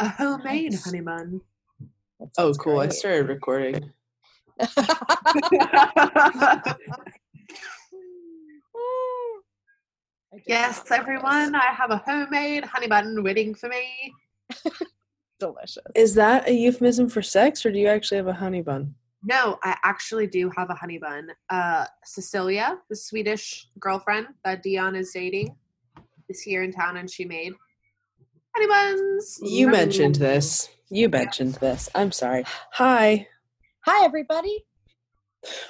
A homemade Nice. honey bun. Oh, sounds cool. I started recording. Yes, everyone. I have a homemade honey bun waiting for me. Delicious. Is that a euphemism for sex, or do you actually have a honey bun? No, I actually do have a honey bun. Uh, Cecilia, the Swedish girlfriend that Dion is dating, is here in town and she made honey buns. You mentioned Ooh. this. You mentioned this. I'm sorry. Hi. Hi, everybody.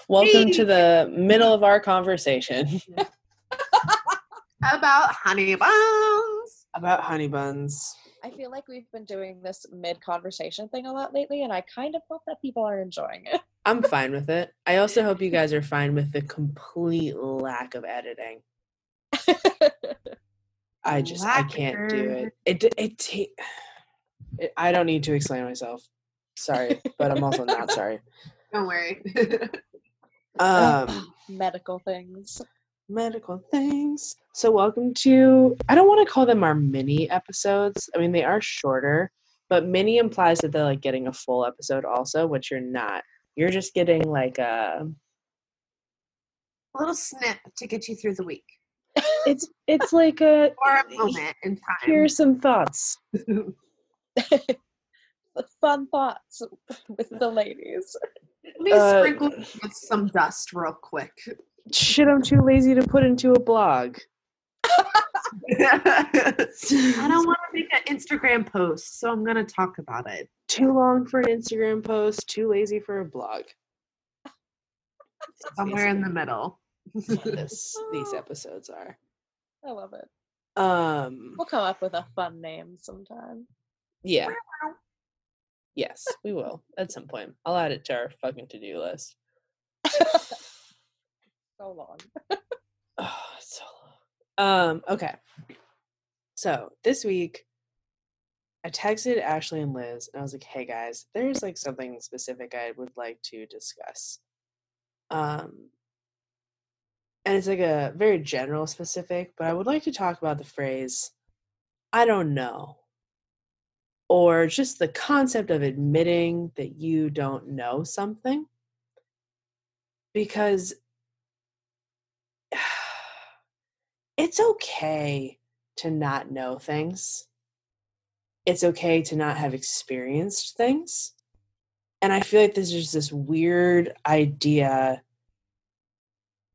Welcome Hey. to the middle of our conversation About honey buns. about honey buns. I feel like we've been doing this mid conversation thing a lot lately, and I kind of hope that people are enjoying it. I'm fine with it. I also hope you guys are fine with the complete lack of editing. I just I can't do it. It it, ta- it I don't need to explain myself. Sorry, but I'm also not sorry. Don't worry. Um Medical things. medical things. So welcome to I don't want to call them our mini episodes. I mean they are shorter, but mini implies that they're like getting a full episode also, which you're not. You're just getting like a a little snip to get you through the week it's it's like a or a moment in time. here's some thoughts. Fun thoughts with the ladies. Let me Uh, sprinkle with some dust real quick. Shit, I'm too lazy to put into a blog. I don't want to make an Instagram post, so I'm gonna talk about it. Too long for an Instagram post, too lazy for a blog. Somewhere in the middle. this these episodes are. I love it. Um We'll come up with a fun name sometime. yeah. Yes, we will at some point. I'll add it to our fucking to-do list. So long. Oh, so long. Um, okay. So this week I texted Ashley and Liz and I was like, hey guys, there's like something specific I would like to discuss. Um and it's like a very general specific, but I would like to talk about the phrase I don't know. Or just the concept of admitting that you don't know something. Because it's okay to not know things. It's okay to not have experienced things. And I feel like there's just this weird idea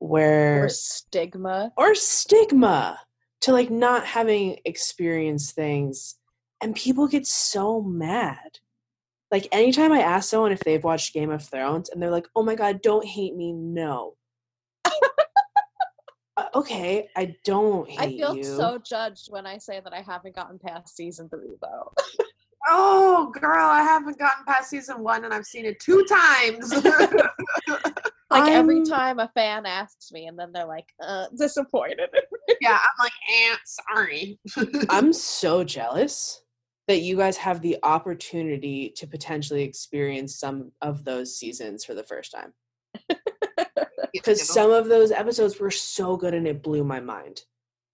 where Or stigma. or stigma to like not having experienced things and people get so mad like anytime i ask someone if they've watched game of thrones and they're like oh my god don't hate me no Uh, okay i don't hate I feel you so judged when I say that I haven't gotten past season three, though. Oh, girl, I haven't gotten past season one and I've seen it two times. Like every I'm- time a fan asks me, and then they're like, uh, disappointed. yeah, I'm like, eh, sorry. i'm so jealous that you guys have the opportunity to potentially experience some of those seasons for the first time because some of those episodes were so good and it blew my mind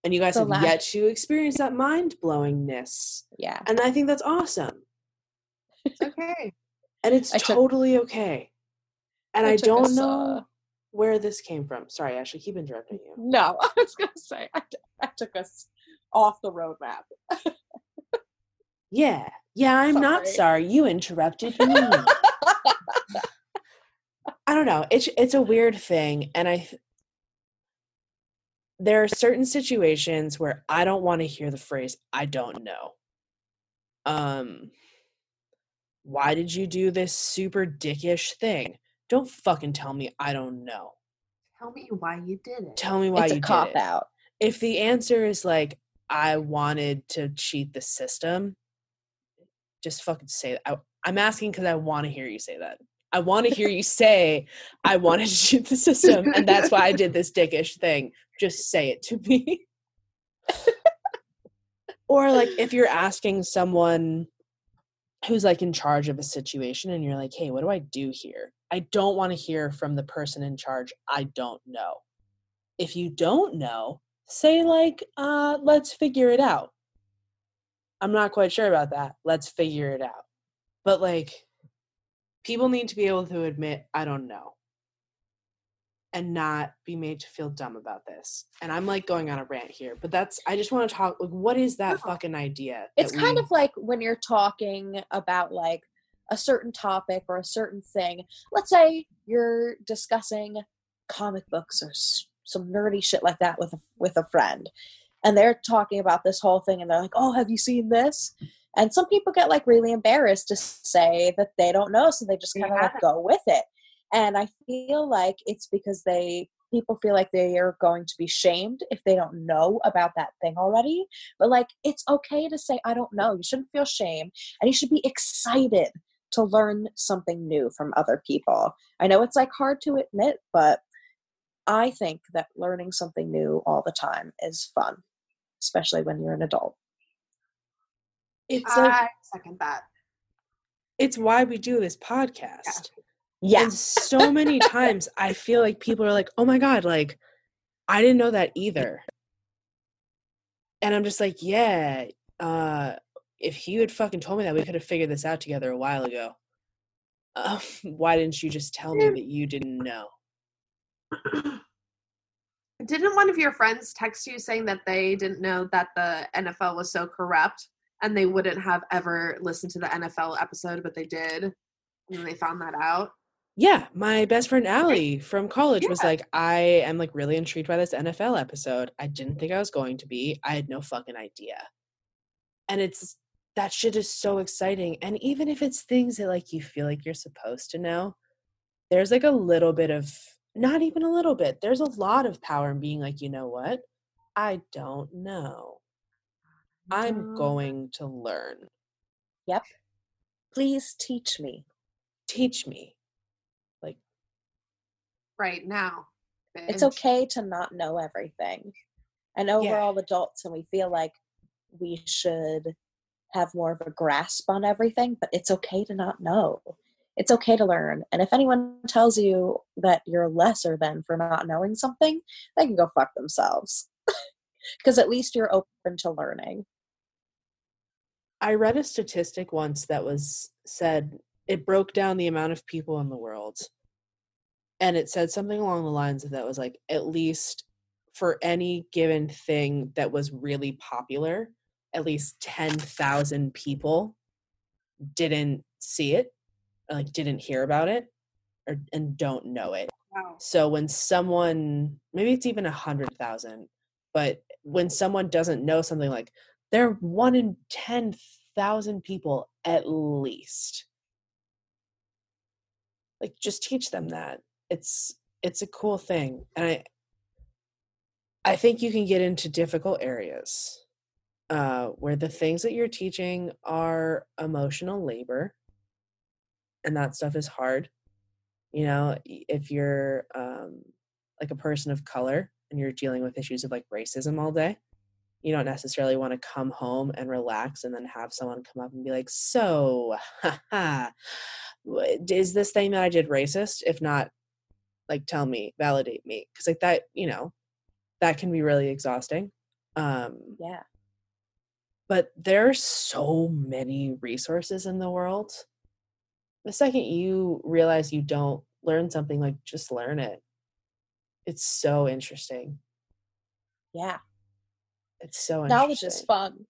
and you guys The have last- yet to experience that mind-blowingness yeah. and i think that's awesome It's okay. and it's I took- totally okay and I don't us, know uh, where this came from. Sorry ashley keep interrupting you. No, I was gonna say I, I, took us off the roadmap. yeah yeah i'm not Sorry. sorry you interrupted me. I don't know it's it's a weird thing and i there are certain situations where i don't want to hear the phrase i don't know. Um why did you do this super dickish thing don't fucking tell me i don't know. Tell me why you did it. tell me why it's you a did cop it. out. if the answer is like i wanted to cheat the system just fucking say that. I, i'm asking because i want to hear you say that. I want to hear you say i wanted to cheat the system and that's why i did this dickish thing. Just say it to me. Or like if you're asking someone who's like in charge of a situation and you're like hey what do i do here i don't want to hear from the person in charge i don't know if you don't know say like uh let's figure it out I'm not quite sure about that. Let's figure it out. But like, people need to be able to admit, I don't know. And not be made to feel dumb about this. And I'm like going on a rant here, but that's, I just want to talk, like, what is that fucking idea? it's kind we- of like when you're talking about like a certain topic or a certain thing let's say you're discussing comic books or s- some nerdy shit like that with a, with a friend and they're talking about this whole thing and they're like oh have you seen this and some people get like really embarrassed to say that they don't know so they just kind of like go with it and i feel like it's because they people feel like they are going to be shamed if they don't know about that thing already. But like it's okay to say i don't know. You shouldn't feel shame. And you should be excited to learn something new from other people. I know it's like hard to admit but i think that learning something new all the time is fun especially when you're an adult. It's like, I second that. it's why we do this podcast. yeah And so many times I feel like people are like, oh my God, like, I didn't know that either. And I'm just like, yeah, uh, if you had fucking told me that, we could have figured this out together a while ago. Uh, why didn't you just tell me that you didn't know? Didn't one of your friends text you saying that they didn't know that the NFL was so corrupt and they wouldn't have ever listened to the NFL episode, but they did? And they found that out. Yeah, my best friend Allie from college was like, I am like really intrigued by this NFL episode. I didn't think I was going to be. I had no fucking idea. And it's that shit is so exciting. And even if it's things that like you feel like you're supposed to know, there's like a little bit of not even a little bit. There's a lot of power in being like, you know what? I don't know. I'm going to learn. Yep. Please teach me Teach me. Like right now. it's okay to not know everything i know Yeah. we're all adults and we feel like we should have more of a grasp on everything but it's okay to not know it's okay to learn and if anyone tells you that you're lesser than for not knowing something they can go fuck themselves because at least you're open to learning I read a statistic once that was said it broke down the amount of people in the world. And it said something along the lines of that was like at least for any given thing that was really popular, at least 10,000 people didn't see it, like didn't hear about it or and don't know it. Wow. So when someone, maybe it's even a hundred thousand, but when someone doesn't know something like they're one in ten thousand people at least. Like just teach them that. It's it's a cool thing. And I I think you can get into difficult areas uh where the things that you're teaching are emotional labor and that stuff is hard you know if you're um like a person of color and you're dealing with issues of like racism all day you don't necessarily want to come home and relax and then have someone come up and be like so is this thing that i did racist if not like tell me validate me because like that you know that can be really exhausting um yeah. but there are so many resources in the world. The second you realize you don't learn something like just learn it. It's so interesting. Yeah. It's so knowledge is fun.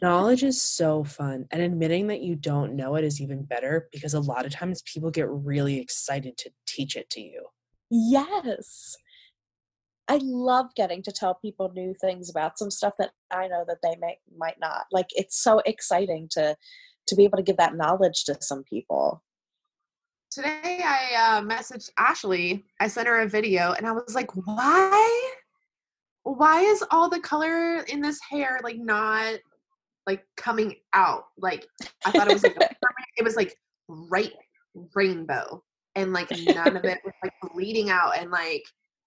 Knowledge is so fun and admitting that you don't know it is even better because a lot of times people get really excited to teach it to you Yes. I love getting to tell people new things about some stuff that I know that they may might not. Like it's so exciting to to be able to give that knowledge to some people. Today I uh, messaged Ashley. I sent her a video and I was like, why? Why is all the color in this hair like not like coming out? Like I thought it was like a it was like bright rainbow and like none of it was like bleeding out and like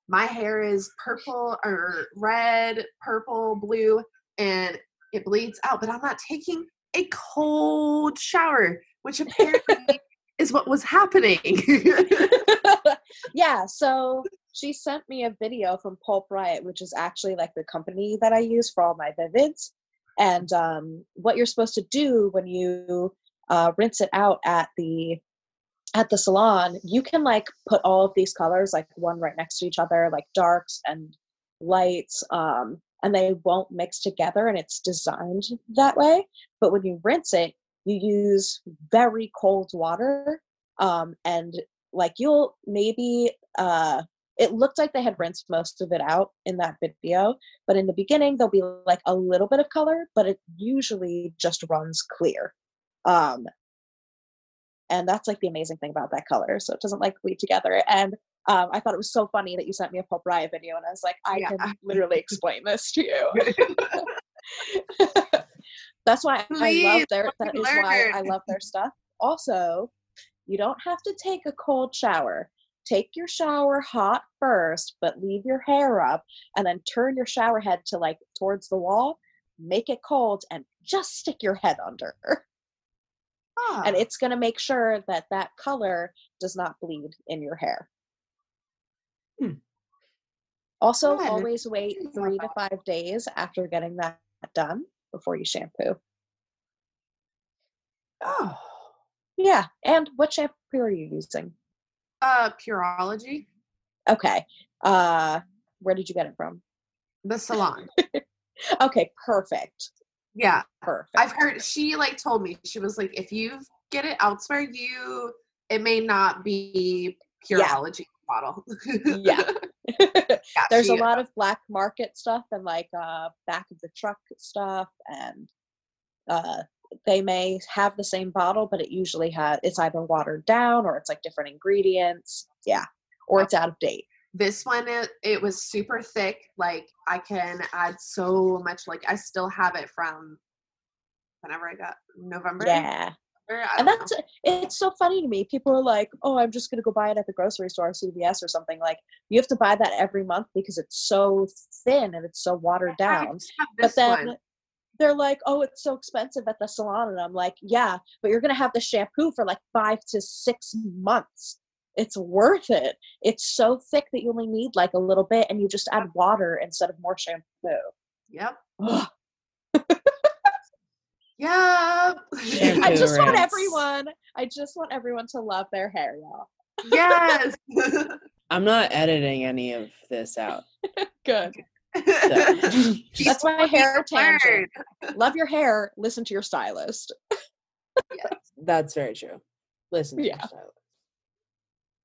my hair is purple or red, purple, blue, and it bleeds out, but I'm not taking a cold shower, which apparently is what was happening. yeah, so she sent me a video from Pulp Riot, which is actually like the company that I use for all my vivids. And um, what you're supposed to do when you uh, rinse it out at the at the salon, you can like put all of these colors like one right next to each other, like darks and lights, um, and they won't mix together, and it's designed that way. But when you rinse it, you use very cold water, um, and like you'll maybe uh, it looked like they had rinsed most of it out in that video, but in the beginning there'll be like a little bit of color, but it usually just runs clear. Um, and that's like the amazing thing about that color. So it doesn't like bleed together. And um, I thought it was so funny that you sent me a Pulp Riot video, and I was like, I Yeah. can literally explain this to you. That's why I love their. That why I love their stuff. Also, you don't have to take a cold shower. Take your shower hot first, but leave your hair up, and then turn your shower head to like towards the wall. Make it cold, and just stick your head under, Ah, and it's going to make sure that that color does not bleed in your hair. Hmm. Also, Good. always wait three to five days after getting that done before you shampoo. Oh. Yeah. And what shampoo are you using? uh, Pureology, Okay. Uh where did you get it from? the salon. Okay, perfect. Yeah, Perfect. I've heard. She like told me she was like, if you get it elsewhere, you it may not be Yeah. Pureology bottle. Yeah. Yeah, There's a lot of black market stuff and like uh back of the truck stuff and uh they may have the same bottle but it usually has it's either watered down or it's like different ingredients. Yeah. Or it's out of date. This one it, it was super thick. Like I can add so much. Like I still have it from whenever I got November. Yeah. Or, and that's it's so funny to me people are like oh i'm just going to go buy it at the grocery store cvs or something like you have to buy that every month because it's so thin and it's so watered down but then one. they're like oh it's so expensive at the salon and i'm like yeah but you're going to have the shampoo for like five to six months it's worth it it's so thick that you only need like a little bit and you just add water instead of more shampoo Yep. Ugh. Yep. Shampoo. i just want everyone i just want everyone to love their hair y'all yes. I'm not editing any of this out. good So. That's my hair tangent. Love your hair listen to your stylist That's very true. Listen. to your Yeah.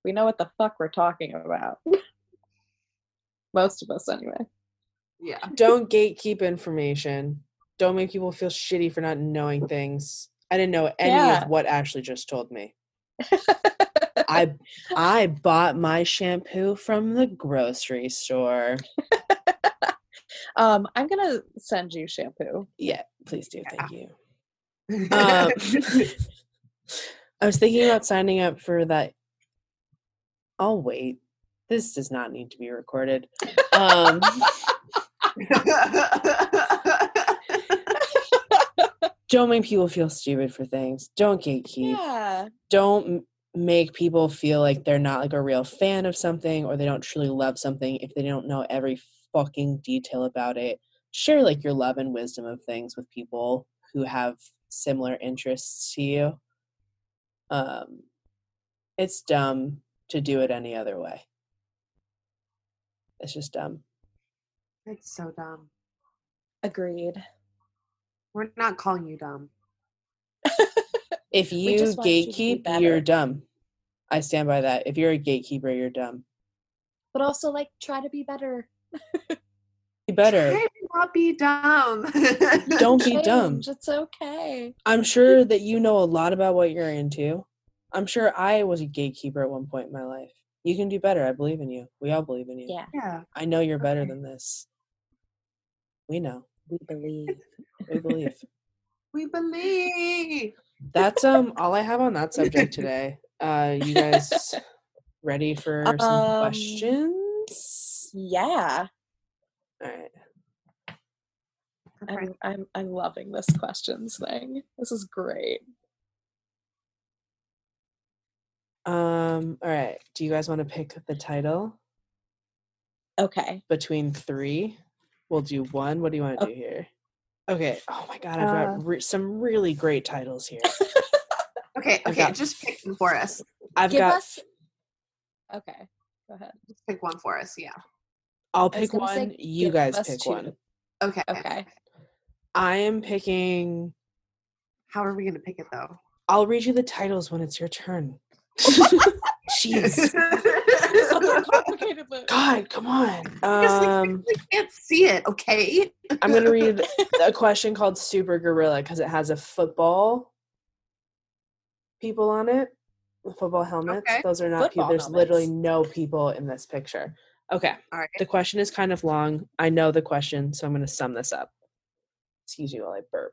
Stylist. we know what the fuck we're talking about most of us anyway Yeah. Don't gatekeep information. Don't make people feel shitty for not knowing things. I didn't know any Yeah. of what Ashley just told me. I I bought my shampoo from the grocery store. um i'm gonna send you shampoo Yeah, please do. Thank you. Um, I was thinking about signing up for that. I'll wait. This does not need to be recorded. Um, don't make people feel stupid for things. Don't gatekeep. yeah Don't make people feel like they're not like a real fan of something or they don't truly love something if they don't know every fucking detail about it. Share like your love and wisdom of things with people who have similar interests to you. Um, it's dumb to do it any other way. It's just dumb. it's so dumb. agreed We're not calling you dumb. If you just want you be gatekeep, you're dumb. I stand by that. If you're a gatekeeper, you're dumb. but also like try to be better Be better. Try not be dumb. Don't be dumb. It's okay I'm sure that you know a lot about what you're into. I'm sure I was a gatekeeper at one point in my life. You can do better. I believe in you. We all believe in you. yeah Yeah. I know you're better Okay. than this. We know. we believe We believe. We believe. That's um all I have on that subject today. Uh you guys ready for some Um, questions? yeah All right. Okay. I'm, I'm i'm loving this questions thing this is great Um all right. Do you guys want to pick the title okay between 3? We'll do one. What do you want to do here? Okay. Oh my god, I've Uh, got re- some really great titles here. Okay, okay, got- just pick one for us. I've Give got. us. Okay, go ahead. Just pick one for us. Yeah. I'll pick gonna say one. You guys pick two. one. Okay. Okay. I am picking. How are we gonna pick it though? I'll read you the titles when it's your turn. Jeez. Something complicated, but God, come on. Like, Um, we can't see it. Okay. I'm gonna read a question called Super Gorilla because it has a football people on it, the football helmets. Okay. Those are not people. Football There's literally no people in this picture. Okay, All right. the question is kind of long. I know the question, so I'm gonna sum this up. Excuse me while I burp.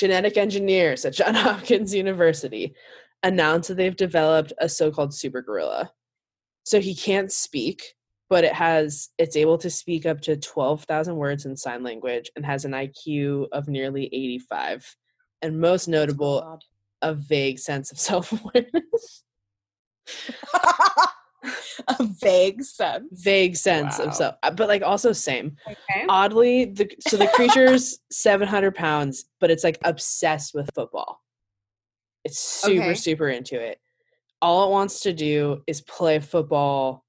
Genetic engineers at Johns Hopkins University announced that they've developed a so-called super gorilla. So he can't speak, but it has it's able to speak up to 12,000 words in sign language and has an IQ of nearly 85 and most notable God. a vague sense of self-awareness. a vague sense. vague sense Wow. of self uh, but like also same. Okay. Oddly, the so the creature's 700 pounds, but it's like obsessed with football. It's super Okay. super into it. All it wants to do is play football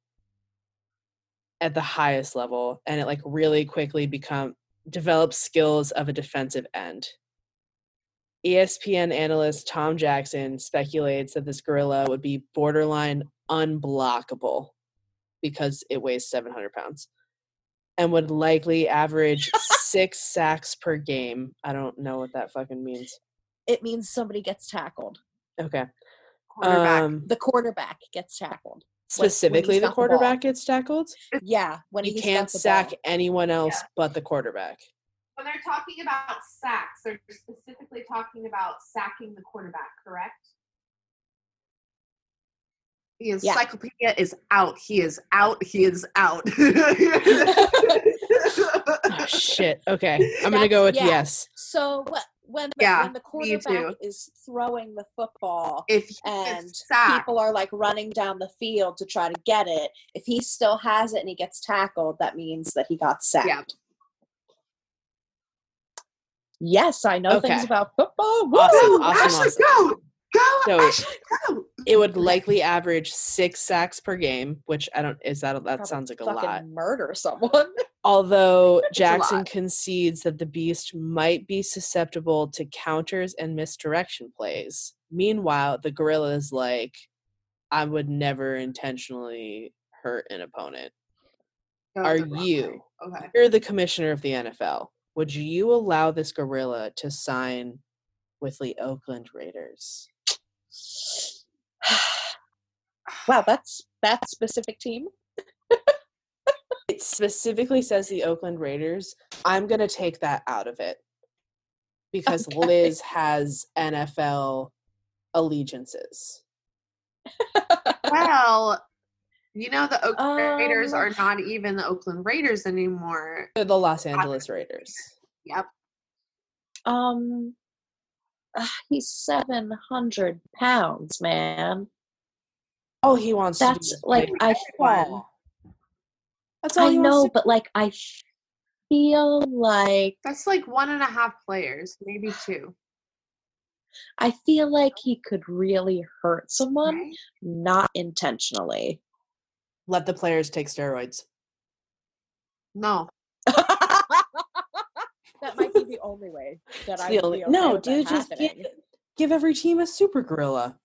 at the highest level and it like really quickly become develops skills of a defensive end. ESPN analyst Tom Jackson speculates that this gorilla would be borderline unblockable because it weighs 700 pounds and would likely average six sacks per game. I don't know what that fucking means. It means somebody gets tackled. Okay. Quarterback. Um, The quarterback gets tackled. specifically, he's the got the quarterback gets tackled. Yeah, when You he's can't got the sack ball. anyone else Yeah. but the quarterback. when they're talking about sacks, they're specifically talking about sacking the quarterback, correct? The Yeah. encyclopedia is out. He is out. He is out. Oh, shit. Okay. I'm going to go with yeah. yes. So what when the, Yeah, when the quarterback is throwing the football if and people are like running down the field to try to get it, if he still has it and he gets tackled, that means that he got sacked. Yeah. Yes, I know things about football. Woo! Awesome, Woo, awesome, Ashley, awesome. go, go, So- go. It would likely average six sacks per game, which I don't, is that, that Probably sounds like a lot. murder someone. Although Jackson concedes that the beast might be susceptible to counters and misdirection plays. Meanwhile, the gorilla is like, I would never intentionally hurt an opponent. Are you? Okay. You're the commissioner of the NFL. Would you allow this gorilla to sign with the Oakland Raiders? wow, that's that specific team. It specifically says the Oakland Raiders. I'm going to take that out of it because Okay. Liz has NFL allegiances. Well, you know the Oakland Raiders Um, are not even the Oakland Raiders anymore. They're the Los Angeles Raiders. Yep. Um, ah, he's seven hundred pounds, man. Oh, he wants to That's be like I football. That's all I know, but like I feel like That's like one and a half players, maybe two. I feel like he could really hurt someone, Right? not intentionally. let the players take steroids. No. That might be the only way that It's I the would only- okay no, with that dude, just give, happening. give every team a super gorilla.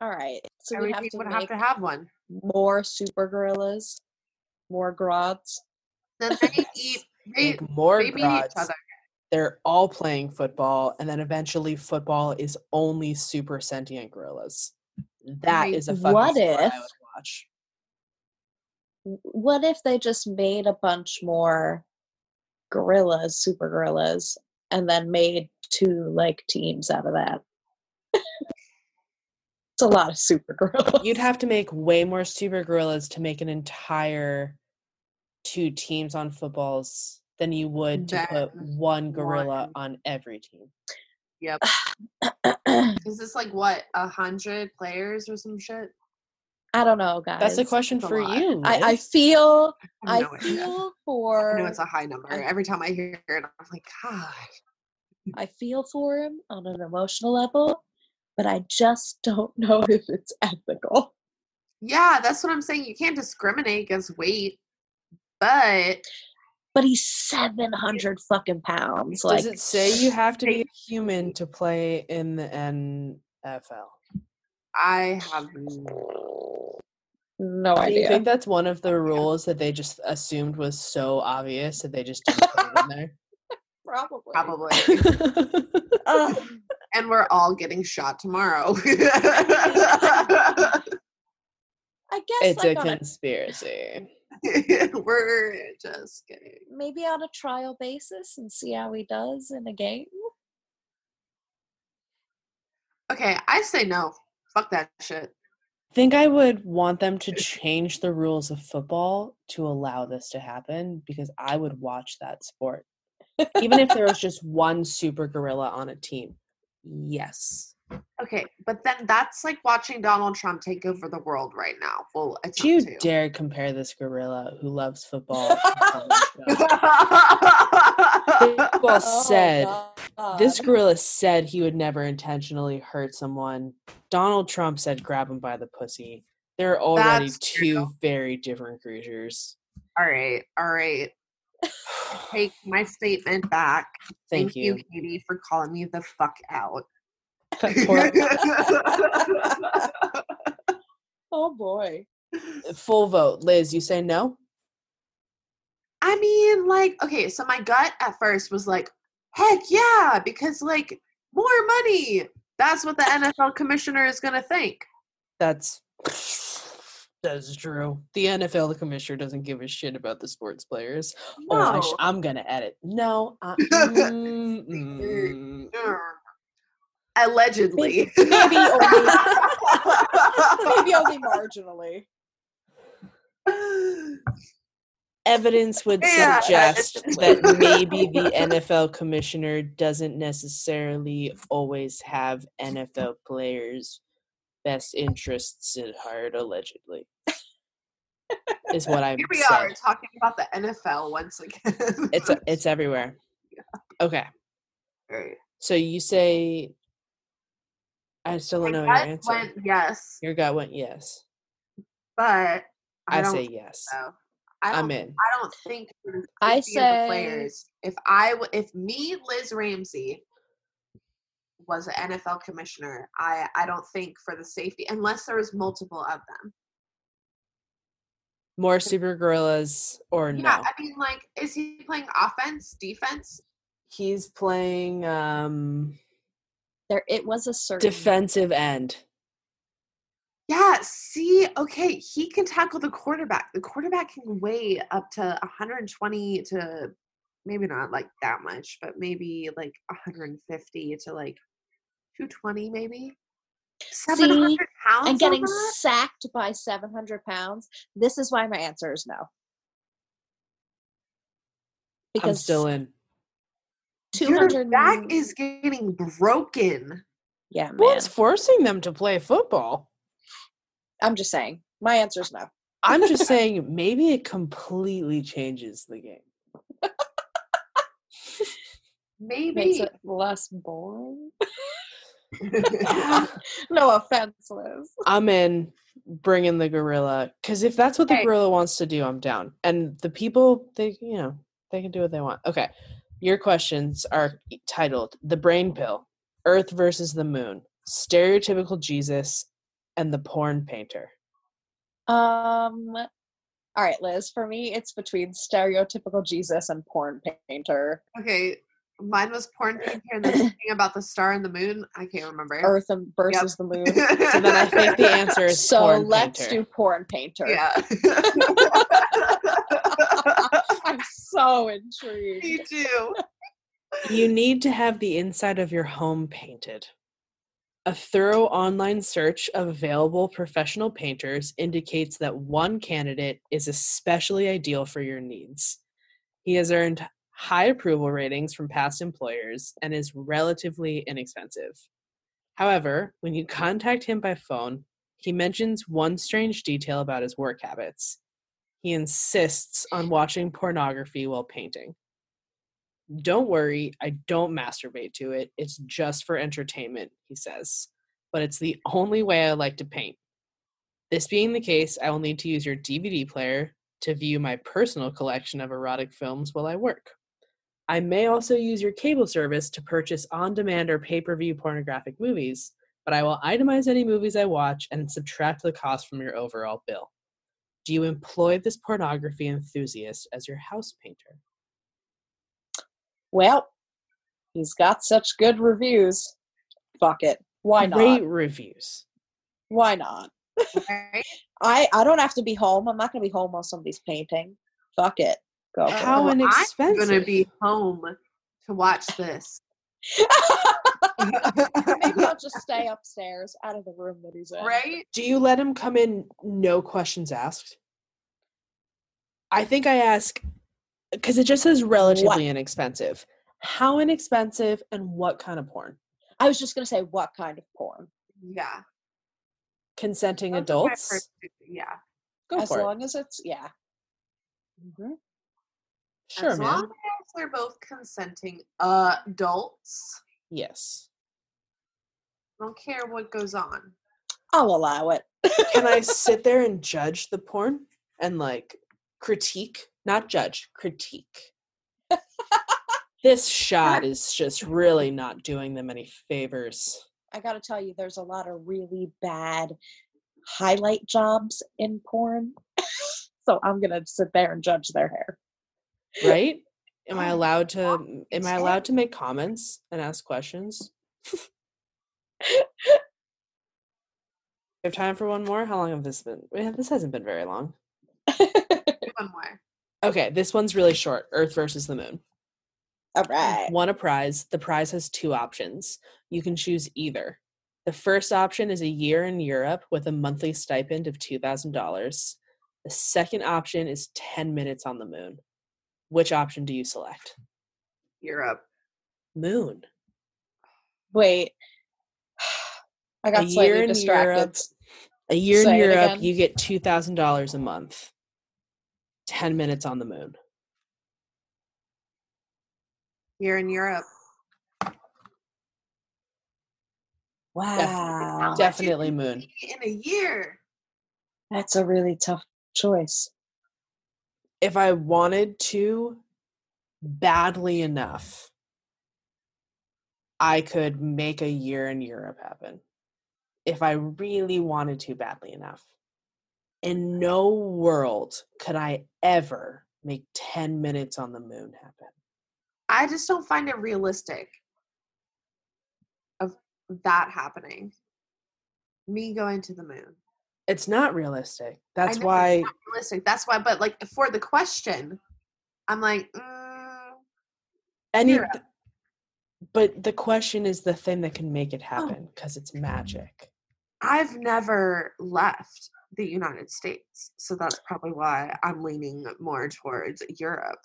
All right, so Every we have team to would have to have one. more super gorillas, more grods. Then they eat they, Make more they beat each gods. other. They're all playing football, and then eventually football is only super sentient gorillas. That mean, is a fucking what sport I if- would watch. What if they just made a bunch more gorillas, super gorillas, and then made two like teams out of that? it's a lot of super gorillas. You'd have to make way more super gorillas to make an entire two teams on footballs than you would to put one gorilla one. on every team. Yep. Is this like what a hundred players or some shit? I don't know, guys. That's a question It's a for lot. you. I, I feel I I have no idea. feel I for know it's a high number. I- Every time I hear it, I'm like, God. I feel for him on an emotional level, but I just don't know if it's ethical. Yeah, that's what I'm saying. You can't discriminate against weight, but But he's seven hundred fucking pounds. Like Does it say you have to be a human to play in the NFL? I have no no idea. Do you think that's one of the rules that they just assumed was so obvious that they just didn't put it in there? Probably. probably. Ugh. and we're all getting shot tomorrow. I guess it's a like a, conspiracy. we're just kidding. maybe on a trial basis and see how he does in a game. Okay, I say no. Fuck that shit. I think I would want them to change the rules of football to allow this to happen because I would watch that sport. Even if there was just one super gorilla on a team. Yes. Okay, but then that's like watching Donald Trump take over the world right now. Well, Do you to. dare compare this gorilla who loves football? Well Oh, said. This uh, gorilla said he would never intentionally hurt someone. Donald Trump said grab him by the pussy. They're already two true. very different creatures. all right, all right. Take my statement back. Thank, you. Katie, for calling me the fuck out. Oh boy. Uh, full vote. Liz, you say no? I mean, like, okay, so my gut at first was like, heck yeah, because like more money. That's what the NFL commissioner is gonna think. That's that's true. The NFL, the commissioner, doesn't give a shit about the sports players. Oh, I sh- I'm gonna edit. No. Uh, mm, mm. Ugh. Allegedly. Maybe only maybe only marginally. Evidence would Yeah, suggest that maybe the NFL commissioner doesn't necessarily always have NFL players' best interests at heart. Allegedly, is what I'm. Here we said. are talking about the NFL once again. It's it's everywhere. Okay. Right. So you say, I still don't My know your answer. went yes, Your gut went yes. but I, I, say yes. know. I don't, I'm in. I don't think I safety the say- players. If I w- if me Liz Ramsey was an NFL commissioner, I I don't think for the safety unless there was multiple of them. More super gorillas or Yeah, no? I mean, like, is he playing offense, defense? He's playing um There it was a certain defensive end. Yeah. See, okay, he can tackle the quarterback. The quarterback can weigh up to 120 to maybe not like that much, but maybe like 150 to like 220, maybe. 700 pounds and getting sacked by 700 pounds. This is why my answer is no. I'm Because still in. Your 200 back is getting broken. yeah, man. What's forcing them to play football? I'm just saying. My answer is no. I'm just saying maybe it completely changes the game. Maybe. Makes it less boring. No offense, Liz. I'm in bringing the gorilla because if that's what the Okay. gorilla wants to do, I'm down. And the people, they, you know, they can do what they want. Okay. Your questions are titled The Brain Pill, Earth versus the Moon, Stereotypical Jesus, and the Porn Painter. Um all right, Liz. For me, it's between stereotypical Jesus and porn painter. okay. Mine was porn painter and then something about the star and the moon. I can't remember. Earth and versus the moon. So then I think the answer is so porn let's painter. do porn painter. Yeah. I'm so intrigued. Me too. You need to have the inside of your home painted. A thorough online search of available professional painters indicates that one candidate is especially ideal for your needs. He has earned high approval ratings from past employers and is relatively inexpensive. However, when you contact him by phone, He mentions one strange detail about his work habits. He insists on watching pornography while painting. Don't worry, I don't masturbate to it. It's just for entertainment, he says. But it's the only way I like to paint. This being the case, I will need to use your DVD player to view my personal collection of erotic films while I work. I may also use your cable service to purchase on demand or pay per view pornographic movies, but I will itemize any movies I watch and subtract the cost from your overall bill. Do you employ this pornography enthusiast as your house painter? Well, he's got such good reviews. Fuck it. Why not? Great reviews. Why not? Right? I I don't have to be home. I'm not going to be home while somebody's painting. Fuck it. Go. for How Well, inexpensive. Oh, I'm gonna be home to watch this. Maybe I'll just stay upstairs, out of the room that he's in. right? Do you let him come in no questions asked? I think I ask because it just says relatively inexpensive. How inexpensive and what kind of porn? I was just going to say, what kind of porn? Yeah. Consenting That's adults? first- Yeah. Go as for it. long as it's yeah. hmm Sure, as man. long as they're both consenting adults. Yes. I don't care what goes on. I'll allow it. Can I sit there and judge the porn and like critique? Not judge, critique. this shot is just really not doing them any favors. I got to tell you, there's a lot of really bad highlight jobs in porn. so I'm gonna sit there and judge their hair. right? Am I Oh, allowed to am I allowed to make comments and ask questions? We have time for one more? How long have this been? we This hasn't been very long. One more. Okay, this one's really short. Earth versus the moon. All right. Won a prize. The prize has two options. You can choose either. The first option is a year in Europe with a monthly stipend of $2,000. The second option is 10 minutes on the moon. Which option do you select? Europe. Moon. Wait. I got year slightly in distracted. Europe. A year Say in Europe, you get $2,000 a month. 10 minutes on the moon. You're in Europe. Wow. You Definitely moon. In a year. That's a really tough choice. If I wanted to badly enough, I could make a year in Europe happen. If I really wanted to badly enough. In no world could I ever make 10 minutes on the moon happen. I just don't find it realistic of that happening. Me going to the moon. It's not realistic. That's why not realistic. That's why. But like for the question, I'm like, mm, any but the question is the thing that can make it Oh. happen because it's magic. I've never left the United States, so that's probably why I'm leaning more towards Europe.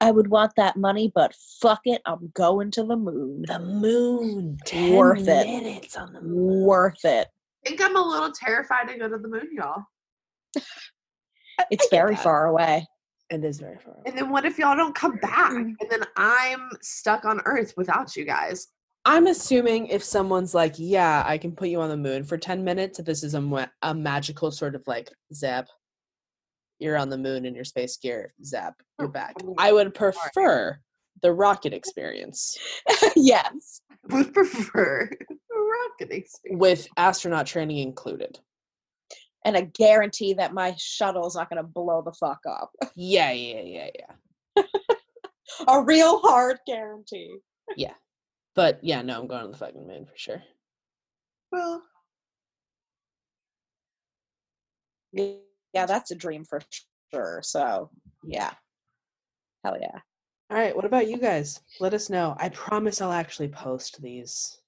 I would want that money, but fuck it, I'm going to the moon. The moon, 10 Worth it. minutes on the moon. Worth it. I think I'm a little terrified to go to the moon, y'all. It's I very that. far away. It is very far. And then what if y'all don't come back? Mm. And then I'm stuck on Earth without you guys. I'm assuming if someone's like, "Yeah, I can put you on the moon for 10 minutes," that this is a, a magical sort of like zap. You're on the moon in your space gear, zap, you're Oh, back. oh, I would prefer the rocket experience yes. I would prefer a rocket experience. with astronaut training included. And a guarantee that my shuttle's not going to blow the fuck up. Yeah, yeah, yeah, yeah. A real hard guarantee. But yeah, no, I'm going to the fucking moon for sure. Well, Yeah, that's a dream for sure. So, yeah. Hell yeah. All right, what about you guys? Let us know. I promise I'll actually post these.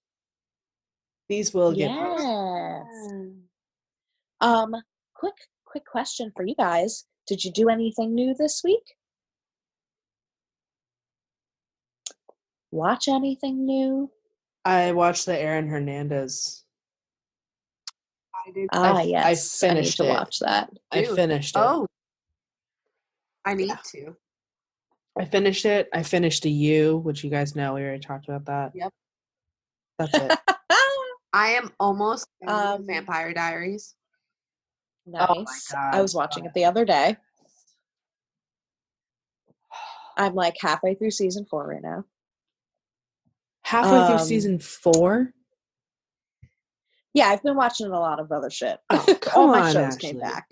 These will get posted. Um, quick, quick question for you guys. Did you do anything new this week? Watch anything new? I watched the Aaron Hernandez. I did. Ah, I- I yes. I, need finished to it. watch that. I Dude. finished it. Oh, I need Yeah. to. I finished it. I finished a U, which you guys know we already talked about that. Yep. That's it. I am almost Um, Vampire Diaries. nice. Oh my God. I was watching it the other day. I'm like halfway through season four right now. Halfway Um, through season four. Yeah, I've been watching a lot of other shit. Oh, All my on, shows came back.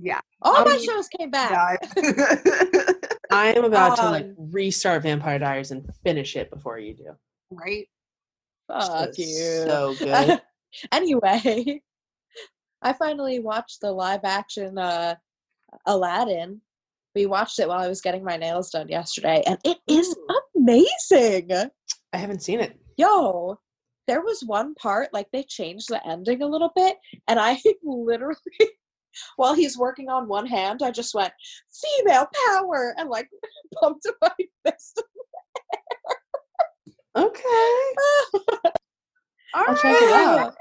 Yeah. All Um, my shows came back. I am about to like Um, restart Vampire Diaries and finish it before you do. right? Fuck you. So good. anyway, I finally watched the live action uh, Aladdin. We watched it while I was getting my nails done yesterday, and it is amazing. I haven't seen it. Yo, there was one part like they changed the ending a little bit, and I literally, while he's working on one hand, I just went female power and like pumped my fist. Okay. All I'll check it out.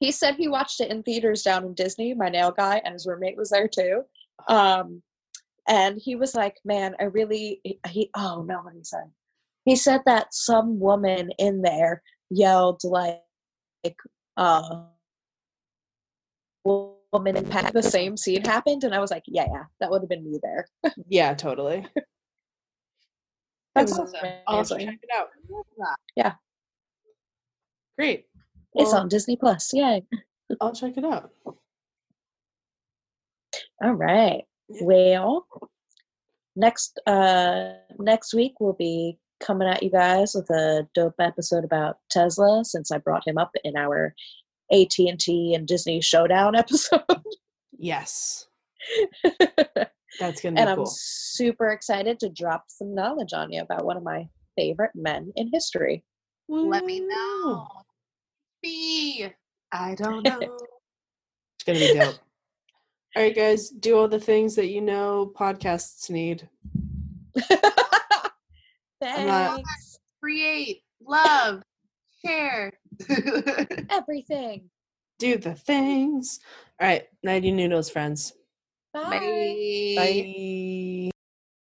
he said he watched it in theaters down in Disney. My nail guy and his roommate was there too. Um, and he was like, "Man, I really he, he oh no, what he said? He said that some woman in there yelled like, like uh, woman impact. The same scene happened, and I was like, yeah, yeah, that would have been me there. Yeah, totally. That's was awesome. I'll have to amazing. check it out. Yeah. Great. It's on Disney Plus. Yay! I'll check it out. All right. Yeah. Well, next uh next week we'll be coming at you guys with a dope episode about Tesla since I brought him up in our AT&T and Disney showdown episode. Yes. That's gonna be and I'm cool. super excited to drop some knowledge on you about one of my favorite men in history. Let me Woo. know. B. I don't know. It's gonna be dope. all right, guys, do all the things that you know podcasts need. Thanks. Create, love, share. Everything. Do the things. All right, nighty noodles, friends. Bye. Bye. Bye.